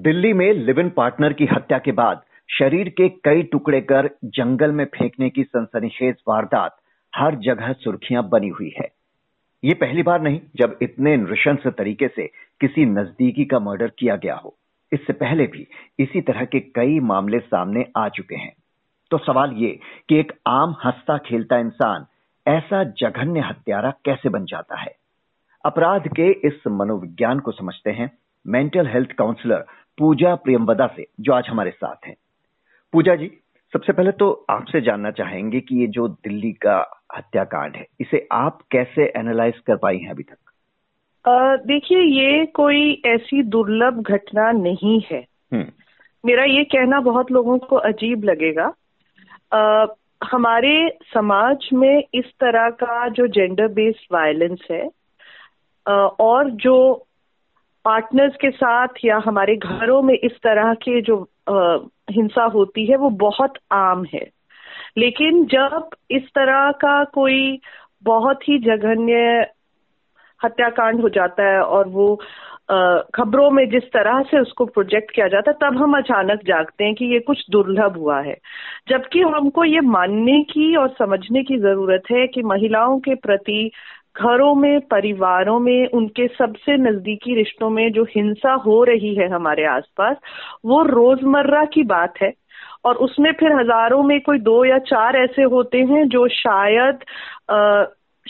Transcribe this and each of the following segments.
दिल्ली में live in partner की हत्या के बाद शरीर के कई टुकड़े कर जंगल में फेंकने की सनसनीखेज वारदात। हर जगह सुर्खियाँ बनी हुई है। ये पहली बार नहीं, जब इतने नृशंस तरीके से किसी नजदीकी का मर्डर किया गया हो। इससे पहले भी इसी तरह के कई मामले सामने आ चुके हैं। तो सवाल ये कि एक आम हंसता खेलता इंसान ऐसा जघन्य हत्यारा कैसे बन जाता है? अपराध के इस मनोविज्ञान को समझते हैं। Mental health counsellor Puja Priyamvada से जो आज हमारे साथ हैं। पूजा जी सबसे पहले तो आपसे जानना चाहेंगे कि ये जो दिल्ली का हत्याकांड है इसे आप कैसे एनालाइज कर पाई हैं अभी तक? देखिए ये कोई ऐसी दुर्लभ घटना नहीं है। हम्म। मेरा ये कहना बहुत लोगों को अजीब लगेगा। आ, हमारे समाज में इस तरह का जो जेंडर बेस्ड वायलेंस है आ, और जो पार्टनर्स के साथ या हमारे घरों में इस तरह के जो आ, हिंसा होती है वो बहुत आम है। लेकिन जब इस तरह का कोई बहुत ही जघन्य हत्याकांड हो जाता है और वो खबरों में जिस तरह से उसको प्रोजेक्ट किया जाता है तब हम अचानक जागते हैं कि ये कुछ दुर्लभ हुआ है। जबकि हमको ये मानने की और समझने की ज़रूरत है कि महिलाओं के प्रति घरों में, परिवारों में, उनके सबसे नजदीकी रिश्तों में जो हिंसा हो रही है हमारे आसपास, वो रोज़मर्रा की बात है। और उसमें फिर हज़ारों में कोई दो या चार ऐसे होते हैं जो शायद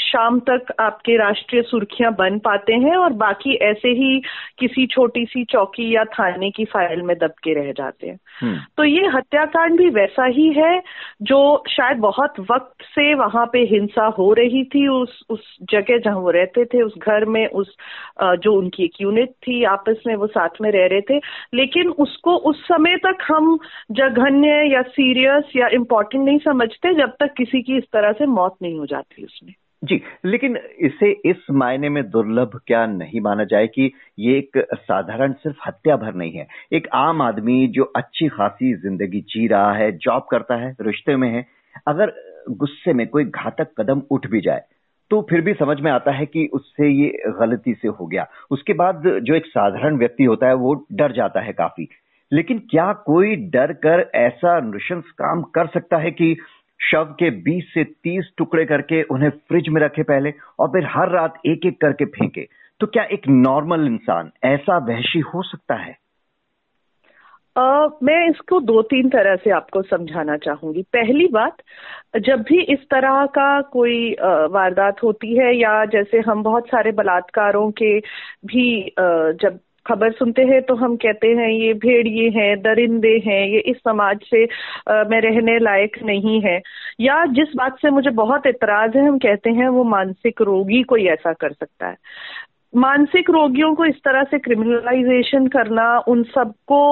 शाम तक आपके राष्ट्रीय सुर्खियाँ बन पाते हैं और बाकी ऐसे ही किसी छोटी सी चौकी या थाने की फ़ाइल में दब के रह जाते हैं। हम्म। तो ये हत्याकांड भी वैसा ही है जो शायद बहुत वक्त से वहाँ पे हिंसा हो रही थी उस उस जगह जहाँ वो रहते थे उस घर में उस जो उनकी एक यूनिट थी आपस में वो साथ में रह रहे थे। लेकिन उसको उस समय तक हम जघन्य या सीरियस या इम्पोर्टेंट नहीं समझते जब तक किसी की इस तरह से मौत नहीं हो जाती उसमें। जी, लेकिन इसे इस मायने में दुर्लभ क्या नहीं माना जाए कि ये एक साधारण सिर्फ़ हत्या भर नहीं है। एक आम आदमी जो अच्छी खासी ज़िंदगी जी रहा है, जॉब करता है, रिश्ते में है, अगर गुस्से में कोई घातक कदम उठ भी जाए तो फिर भी समझ में आता है कि उससे ये गलती से हो गया। उसके बाद जो एक साधारण व्यक्ति होता है, वो डर जाता है काफ़ी। लेकिन क्या कोई डर कर ऐसा नृशंस काम कर सकता है कि शव के 20 से 30 टुकड़े करके उन्हें फ्रिज में रखे पहले और फिर हर रात एक एक करके फेंके। तो क्या एक नॉर्मल इंसान ऐसा वहशी हो सकता है? Uh, मैं इसको दो तीन तरह से आपको समझाना चाहूँगी। पहली बात जब भी इस तरह का कोई वारदात होती है या जैसे हम बहुत सारे बलात्कारों के भी जब खबर सुनते हैं तो हम कहते हैं, ये भेड़िए हैं, दरिंदे हैं, ये इस समाज से मैं रहने लायक नहीं है। या जिस बात से मुझे बहुत इतराज है, हम कहते हैं, वो मानसिक रोगी कोई ऐसा कर सकता है। मानसिक रोगियों को इस तरह से क्रिमिनलाइजेशन करना उन सबको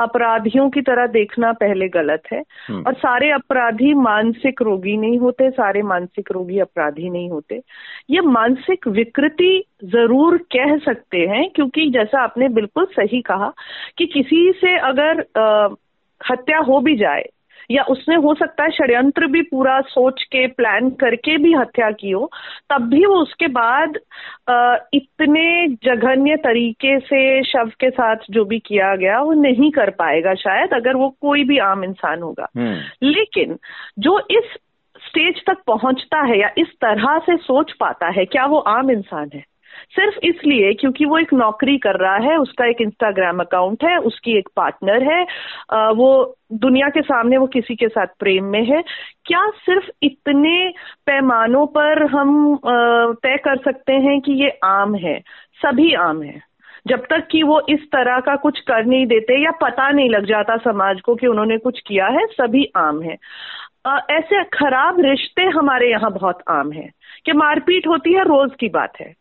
अपराधियों की तरह देखना पहले गलत है हम्म। और सारे अपराधी मानसिक रोगी नहीं होते सारे मानसिक रोगी अपराधी नहीं होते ये मानसिक विकृति ज़रूर कह सकते हैं क्योंकि जैसा आपने बिल्कुल सही कहा कि किसी से अगर आ, हत्या हो भी जाए या उसने हो सकता है षड्यंत्र भी पूरा सोच के प्लान करके भी हत्या की हो तब भी वो उसके बाद इतने जघन्य तरीके से शव के साथ जो भी किया गया वो नहीं कर पाएगा शायद अगर वो कोई भी आम इंसान होगा हम्म। लेकिन जो इस स्टेज तक पहुँचता है या इस तरह से सोच पाता है क्या वो आम इंसान है सिर्फ़ इसलिए क्योंकि वो एक नौकरी कर रहा है उसका एक इंस्टाग्राम अकाउंट है उसकी एक पार्टनर है वो दुनिया के सामने वो किसी के साथ प्रेम में है। क्या सिर्फ़ इतने पैमानों पर हम तय कर सकते हैं कि ये आम है? सभी आम है। जब तक कि वो इस तरह का कुछ कर नहीं देते या पता नहीं लग जाता समाज को कि उन्होंने कुछ किया है सभी आम है। आ, ऐसे खराब रिश्ते हमारे यहाँ बहुत आम है। कि मारपीट होती है रोज की बात है।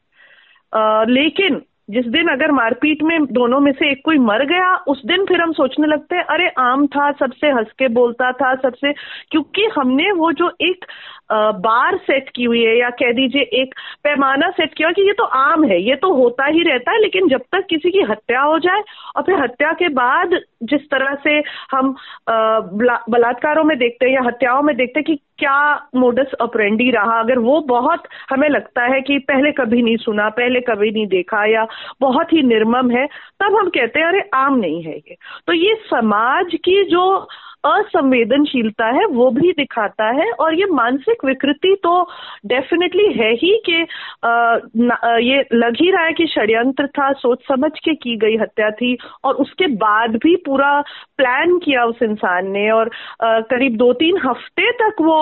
लेकिन जिस दिन अगर मारपीट में दोनों में से एक कोई मर गया, उस दिन फिर हम सोचने लगते हैं, अरे, आम था, सबसे हंस के बोलता था, सबसे, क्योंकि हमने वो जो एक बार सेट की हुई है, या कह दीजिए एक पैमाना सेट किया कि ये तो आम है, ये तो होता ही रहता है, लेकिन जब तक किसी की हत्या हो जाए, और फिर हत्या के बाद जिस तरह से हम बलात्कारों में देखते हैं या हत्याओं में देखते हैं कि क्या मोडस ऑपरेंडी रहा? अगर वो बहुत हमें लगता है कि पहले कभी नहीं सुना, पहले कभी नहीं देखा या बहुत ही निर्मम है, तब हम कहते हैं, अरे, आम नहीं है ये। तो ये समाज की जो असंवेदनशीलता है, वो भी दिखाता है। और ये मानसिक विकृति तो डेफिनेटली है ही कि ये लग ही रहा है कि षड्यंत्र था सोच समझ के की गई हत्या थी, और उसके बाद भी पूरा प्लान किया उस इंसान ने। और करीब दो तीन हफ़्ते तक वो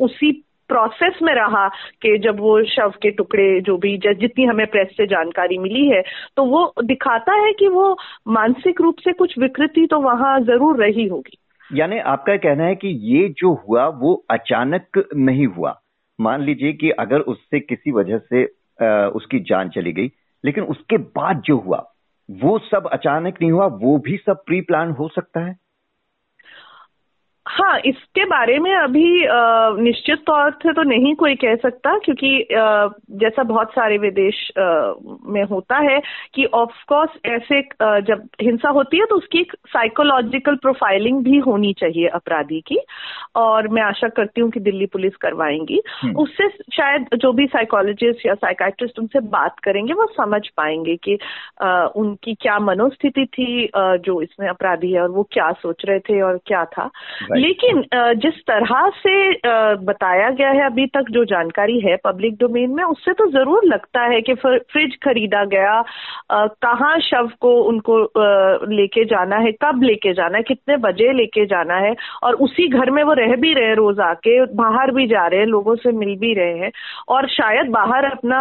उसी प्रोसेस में रहा कि जब वो शव के टुकड़े, जो भी जितनी हमें प्रेस से जानकारी मिली है तो वो दिखाता है कि वो मानसिक रूप से कुछ विकृति तो वहाँ ज़रूर रही होगी। यानी आपका कहना है कि ये जो हुआ वो अचानक नहीं हुआ। मान लीजिए कि अगर उससे किसी वजह से आ, उसकी जान चली गई लेकिन उसके बाद जो हुआ वो सब अचानक नहीं हुआ वो भी सब प्री प्लान हो सकता है? हाँ इसके बारे में अभी निश्चित तौर से तो नहीं कोई कह सकता क्योंकि जैसा बहुत सारे विदेश में होता है कि ऑफ़ कोर्स ऐसे जब हिंसा होती है तो उसकी एक साइकोलॉजिकल प्रोफाइलिंग भी होनी चाहिए अपराधी की और मैं आशा करती हूँ कि दिल्ली पुलिस करवाएँगी। हम्म। उससे शायद जो भी साइकोलॉजिस्ट या साइकाट्रिस्ट उनसे बात करेंगे वो समझ पाएँगे कि उनकी क्या मनोस्थिति थी जो इसमें अपराधी है और वो क्या सोच रहे थे और क्या था। लेकिन जिस तरह से बताया गया है अभी तक जो जानकारी है पब्लिक डोमेन में उससे तो ज़रूर लगता है कि फ्रिज खरीदा गया कहाँ शव को उनको लेके जाना है कब लेके जाना है कितने बजे लेके जाना है और उसी घर में वो रह भी रहे रोज आके बाहर भी जा रहे हैं लोगों से मिल भी रहे हैं और शायद बाहर अपना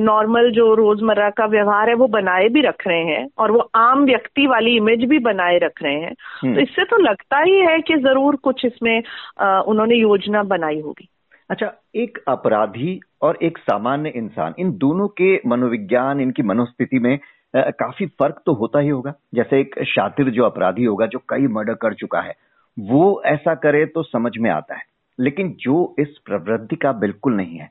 नॉर्मल जो रोज़मर्रा का व्यवहार है वो बनाए भी रख रहे हैं और वो आम व्यक्ति वाली इमेज भी बनाए रख रहे हैं हम्म। तो इससे तो लगता ही है कि ज़रूर कुछ इसमें उन्होंने योजना बनाई होगी। अच्छा एक अपराधी और एक सामान्य इंसान इन दोनों के मनोविज्ञान इनकी मनोस्थिति में आ, काफ़ी फ़र्क तो होता ही होगा। जैसे एक शातिर जो अपराधी होगा जो कई मर्डर कर चुका है वो ऐसा करे तो समझ में आता है। लेकिन जो इस प्रवृत्ति का बिल्कुल नहीं है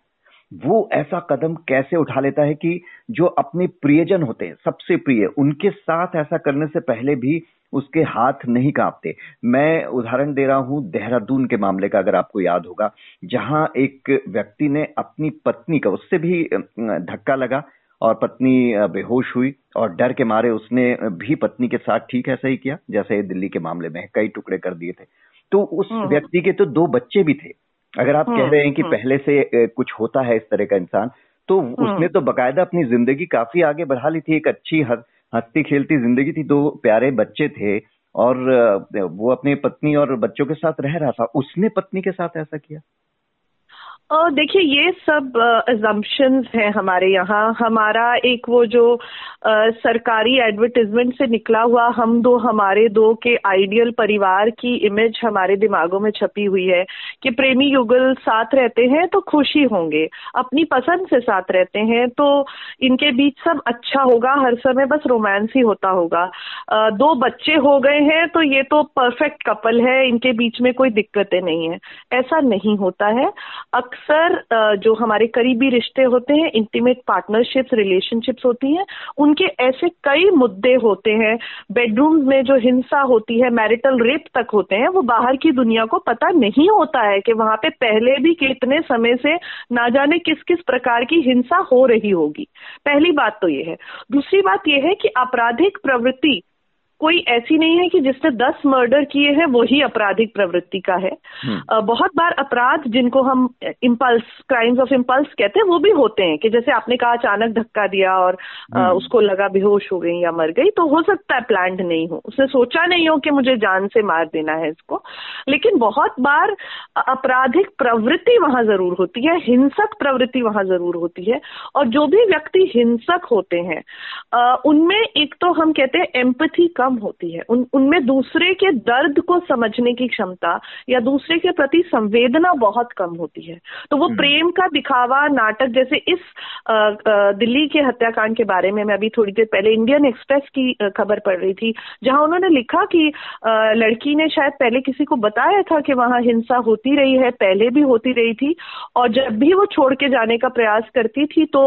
वो ऐसा कदम कैसे उठा लेता है कि जो अपने प्रियजन होते हैं सबसे प्रिय उनके साथ ऐसा करने से पहले भी उसके हाथ नहीं कांपते। मैं उदाहरण दे रहा हूँ देहरादून के मामले का अगर आपको याद होगा जहाँ एक व्यक्ति ने अपनी पत्नी का उससे भी धक्का लगा और पत्नी बेहोश हुई और डर के मारे उसने भी पत्नी के साथ ठीक ऐसा ही किया जैसे दिल्ली के मामले में कई टुकड़े कर दिए थे। तो उस हम्म। व्यक्ति के तो दो बच्चे भी थे। अगर आप कह हम्म, रहे हैं कि हम्म। पहले से कुछ होता है इस तरह का इंसान तो उसने तो बकायदा अपनी ज़िंदगी काफ़ी आगे बढ़ा ली थी एक अच्छी हंसती खेलती ज़िंदगी थी दो प्यारे बच्चे थे और वो अपनी पत्नी और बच्चों के साथ रह रहा था। उसने पत्नी के साथ ऐसा किया। देखिए ये सब एजम्पन्स हैं हमारे यहाँ। हमारा एक वो जो आ, सरकारी एडवर्टीजमेंट से निकला हुआ हम दो हमारे दो के आइडियल परिवार की इमेज हमारे दिमागों में छपी हुई है कि प्रेमी युगल साथ रहते हैं तो खुशी होंगे। अपनी पसंद से साथ रहते हैं तो इनके बीच सब अच्छा होगा हर समय बस रोमांस ही होता होगा। आ, दो बच्चे हो गए हैं तो ये तो परफेक्ट कपल है इनके बीच में कोई दिक्कतें नहीं है। ऐसा नहीं होता है। अक्सर जो हमारे करीबी रिश्ते होते हैं इंटीमेट पार्टनरशिप्स रिलेशनशिप्स होती हैं, उनके ऐसे कई मुद्दे होते हैं। बेडरूम में जो हिंसा होती है मैरिटल रेप तक होते हैं, वो बाहर की दुनिया को पता नहीं होता है कि वहाँ पे पहले भी कितने समय से ना जाने किस किस प्रकार की हिंसा हो रही होगी। पहली बात तो ये है। दूसरी बात यह है कि आपराधिक प्रवृत्ति कोई ऐसी नहीं है कि जिसने दस मर्डर किए हैं वही आपराधिक प्रवृत्ति का है हम्म। बहुत बार अपराध जिनको हम इम्पल्स क्राइम्स ऑफ़ इम्पल्स कहते हैं वो भी होते हैं कि जैसे आपने कहा अचानक धक्का दिया और हम्म। उसको लगा बेहोश हो गई या मर गई तो हो सकता है प्लान्ड नहीं हो उसने सोचा नहीं हो कि मुझे जान से मार देना है इसको लेकिन बहुत बार आपराधिक प्रवृत्ति वहाँ ज़रूर होती है हिंसक प्रवृत्ति वहाँ ज़रूर होती है और जो भी व्यक्ति हिंसक होते हैं उनमें एक तो हम कहते हैं एम्पथी कम कम होती है उन उनमें दूसरे के दर्द को समझने की क्षमता या दूसरे के प्रति संवेदना बहुत कम होती है तो वो हम्म। प्रेम का दिखावा नाटक जैसे इस दिल्ली के हत्याकांड के बारे में मैं अभी थोड़ी देर पहले इंडियन एक्सप्रेस की खबर पढ़ रही थी जहाँ उन्होंने लिखा कि लड़की ने शायद पहले किसी को बताया था कि वहाँ हिंसा होती रही है पहले भी होती रही थी और जब भी वो छोड़ के जाने का प्रयास करती थी तो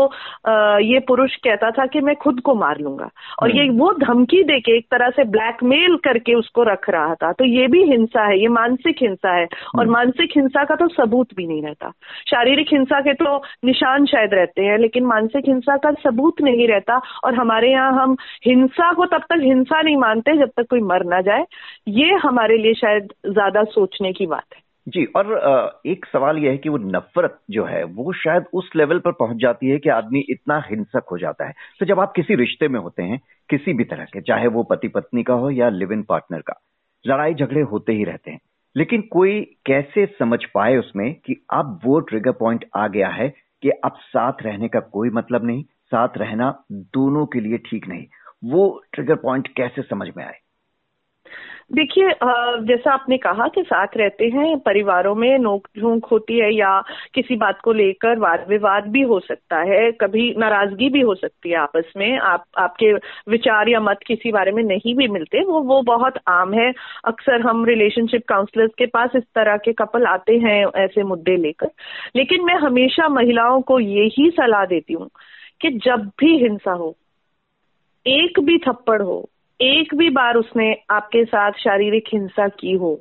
ये पुरुष कहता था कि मैं खुद को मार लूँगा और ये हम्म। वो धमकी दे के एक तरह से ब्लैकमेल करके उसको रख रहा था। तो ये भी हिंसा है ये मानसिक हिंसा है। और हम्म। मानसिक हिंसा का तो सबूत भी नहीं रहता। शारीरिक हिंसा के तो निशान शायद रहते हैं लेकिन मानसिक हिंसा का सबूत नहीं रहता। और हमारे यहाँ हम हिंसा को तब तक हिंसा नहीं मानते जब तक कोई मर ना जाए। ये हमारे लिए शायद ज़्यादा सोचने की बात है। जी, और एक सवाल यह है कि वो नफरत जो है, वो शायद उस लेवल पर पहुँच जाती है कि आदमी इतना हिंसक हो जाता है। तो जब आप किसी रिश्ते में होते हैं, किसी भी तरह के, चाहे वो पति पत्नी का हो या लिव इन पार्टनर का लड़ाई झगड़े होते ही रहते हैं। लेकिन कोई कैसे समझ पाए उसमें कि अब वो ट्रिगर पॉइंट आ गया है कि अब साथ रहने का कोई मतलब नहीं, साथ रहना दोनों के लिए ठीक नहीं, वो ट्रिगर पॉइंट कैसे समझ में आए? देखिए जैसा आपने कहा कि साथ रहते हैं, परिवारों में नोक झोंक होती है या किसी बात को लेकर वाद विवाद भी हो सकता है, कभी नाराज़गी भी हो सकती है आपस में, आप, आपके विचार या मत किसी बारे में नहीं भी मिलते, वो वो बहुत आम है। अक्सर हम रिलेशनशिप काउंसलर्स के पास इस तरह के कपल आते हैं ऐसे मुद्दे लेकर, लेकिन मैं हमेशा महिलाओं को यही सलाह देती हूँ कि जब भी हिंसा हो, एक भी थप्पड़ हो एक भी बार उसने आपके साथ शारीरिक हिंसा की हो,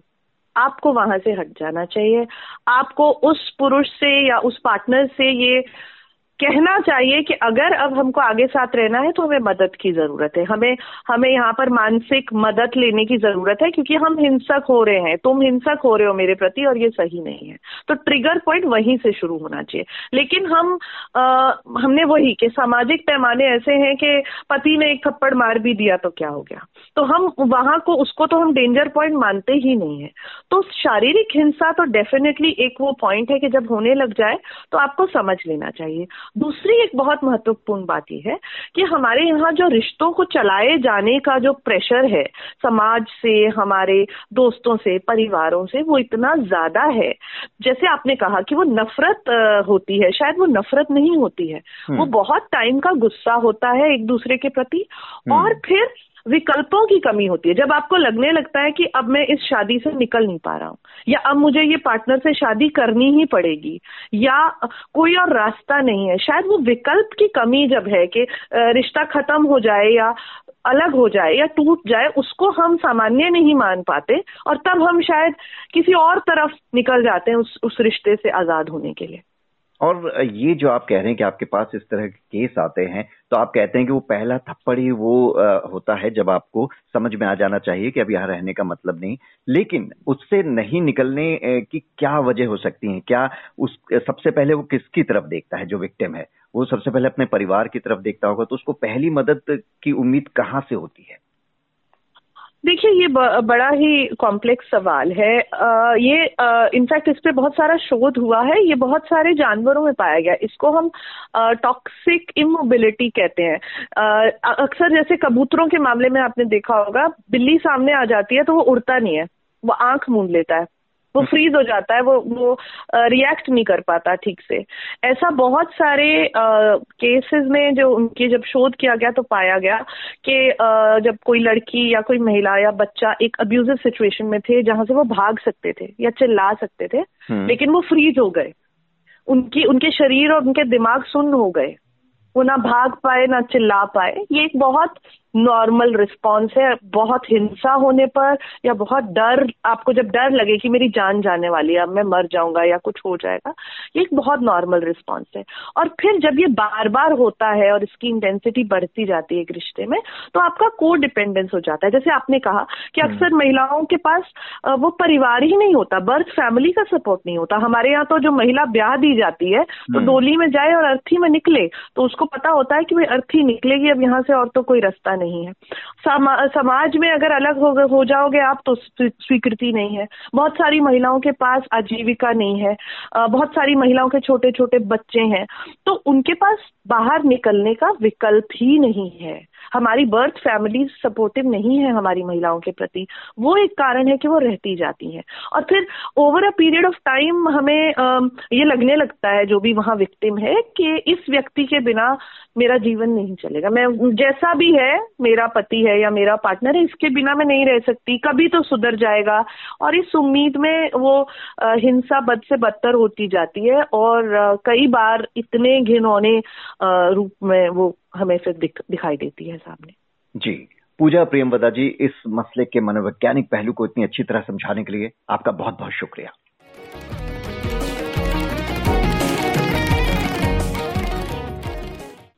आपको वहाँ से हट जाना चाहिए। आपको उस पुरुष से या उस पार्टनर से ये कहना चाहिए कि अगर अब हमको आगे साथ रहना है तो हमें मदद की ज़रूरत है। हमें हमें यहाँ पर मानसिक मदद लेने की ज़रूरत है क्योंकि हम हिंसक हो रहे हैं। तुम हिंसक हो रहे हो मेरे प्रति और ये सही नहीं है। तो ट्रिगर पॉइंट वहीं से शुरू होना चाहिए। लेकिन हम आ, हमने वही कि सामाजिक पैमाने ऐसे हैं कि पति ने एक थप्पड़ मार भी दिया तो क्या हो गया? तो हम वहाँ को उसको तो हम डेंजर पॉइंट मानते ही नहीं है। तो शारीरिक हिंसा तो डेफिनेटली एक वो पॉइंट है कि जब होने लग जाए तो आपको समझ लेना चाहिए। दूसरी एक बहुत महत्वपूर्ण बात यह है कि हमारे यहाँ जो रिश्तों को चलाए जाने का जो प्रेशर है समाज से हमारे दोस्तों से परिवारों से वो इतना ज़्यादा है जैसे आपने कहा कि वो नफरत होती है शायद वो नफरत नहीं होती है वो हम्म। बहुत टाइम का गुस्सा होता है एक दूसरे के प्रति हम्म। और फिर विकल्पों की कमी होती है। जब आपको लगने लगता है कि अब मैं इस शादी से निकल नहीं पा रहा हूँ, या अब मुझे ये पार्टनर से शादी करनी ही पड़ेगी, या कोई और रास्ता नहीं है, शायद वो विकल्प की कमी जब है कि रिश्ता खत्म हो जाए या अलग हो जाए या टूट जाए, उसको हम सामान्य नहीं मान पाते और तब हम शायद किसी और तरफ़ निकल जाते हैं उस उस रिश्ते से आज़ाद होने के लिए। और ये जो आप कह रहे हैं कि आपके पास इस तरह के केस आते हैं तो आप कहते हैं कि वो पहला थप्पड़ ही वो होता है जब आपको समझ में आ जाना चाहिए कि अब यहाँ रहने का मतलब नहीं। लेकिन उससे नहीं निकलने की क्या वजह हो सकती है? क्या उस, सबसे पहले वो किसकी तरफ़ देखता है जो विक्टिम है? वो सबसे पहले अपने परिवार की तरफ़ देखता होगा तो उसको पहली मदद की उम्मीद कहाँ से होती है? देखिए ये बड़ा ही कॉम्प्लेक्स सवाल है। आ, ये इनफैक्ट इस पे बहुत सारा शोध हुआ है। ये बहुत सारे जानवरों में पाया गया। इसको हम टॉक्सिक इमोबिलिटी कहते हैं। अक्सर जैसे कबूतरों के मामले में आपने देखा होगा बिल्ली सामने आ जाती है तो वो उड़ता नहीं है। वो आँख मूंद लेता है। वो फ्रीज हो जाता है वो वो रिएक्ट नहीं कर पाता ठीक से। ऐसा बहुत सारे केसेस में जो उनके जब शोध किया गया तो पाया गया कि जब कोई लड़की या कोई महिला या बच्चा एक अब्यूजिव सिचुएशन में थे जहाँ से वो भाग सकते थे या चिल्ला सकते थे हम्म। लेकिन वो फ्रीज हो गए। उनकी उनके शरीर और उनके दिमाग सुन्न हो गए। वो ना भाग पाए ना चिल्ला पाए। ये एक बहुत नॉर्मल रिस्पॉन्स है बहुत हिंसा होने पर या बहुत डर आपको जब डर लगे कि मेरी जान जाने वाली है अब मैं मर जाऊँगा या कुछ हो जाएगा ये एक बहुत नॉर्मल रिस्पॉन्स है और फिर जब ये बार बार होता है और इसकी इंटेंसिटी बढ़ती जाती है एक रिश्ते में तो आपका को डिपेंडेंस हो जाता है जैसे आपने कहा कि हम्म। अक्सर महिलाओं के पास वो परिवार ही नहीं होता बर्थ फैमिली का सपोर्ट नहीं होता हमारे यहाँ तो जो महिला ब्याह दी जाती है तो। डोली में जाए और अर्थी में निकले तो उसको पता होता है कि भाई अर्थी निकलेगी अब यहाँ से और तो कोई रास्ता नहीं है। समा, समाज में अगर अलग हो, हो जाओगे आप तो स्वीकृति नहीं है। बहुत सारी महिलाओं के पास आजीविका नहीं है। बहुत सारी महिलाओं के छोटे छोटे बच्चे हैं। तो उनके पास बाहर निकलने का विकल्प ही नहीं है। हमारी बर्थ फैमिली सपोर्टिव नहीं है हमारी महिलाओं के प्रति, वो एक कारण है कि वो रहती जाती हैं। और फिर over a period of time हमें ये लगने लगता है, जो भी वहाँ विक्टिम है, कि इस व्यक्ति के बिना मेरा जीवन नहीं चलेगा। मैं, जैसा भी है, मेरा पति है या मेरा पार्टनर है, इसके बिना मैं नहीं रह सकती। कभी तो सुधर जाएगा। और इस उम्मीद में वो हिंसा बद से बदतर होती जाती है। और कई बार इतने घिनौने रूप में वो हमें फिर दिख, दिखाई देती है सामने। जी। पूजा प्रेमवदा जी इस मसले के मनोवैज्ञानिक पहलू को इतनी अच्छी तरह समझाने के लिए आपका बहुत बहुत शुक्रिया।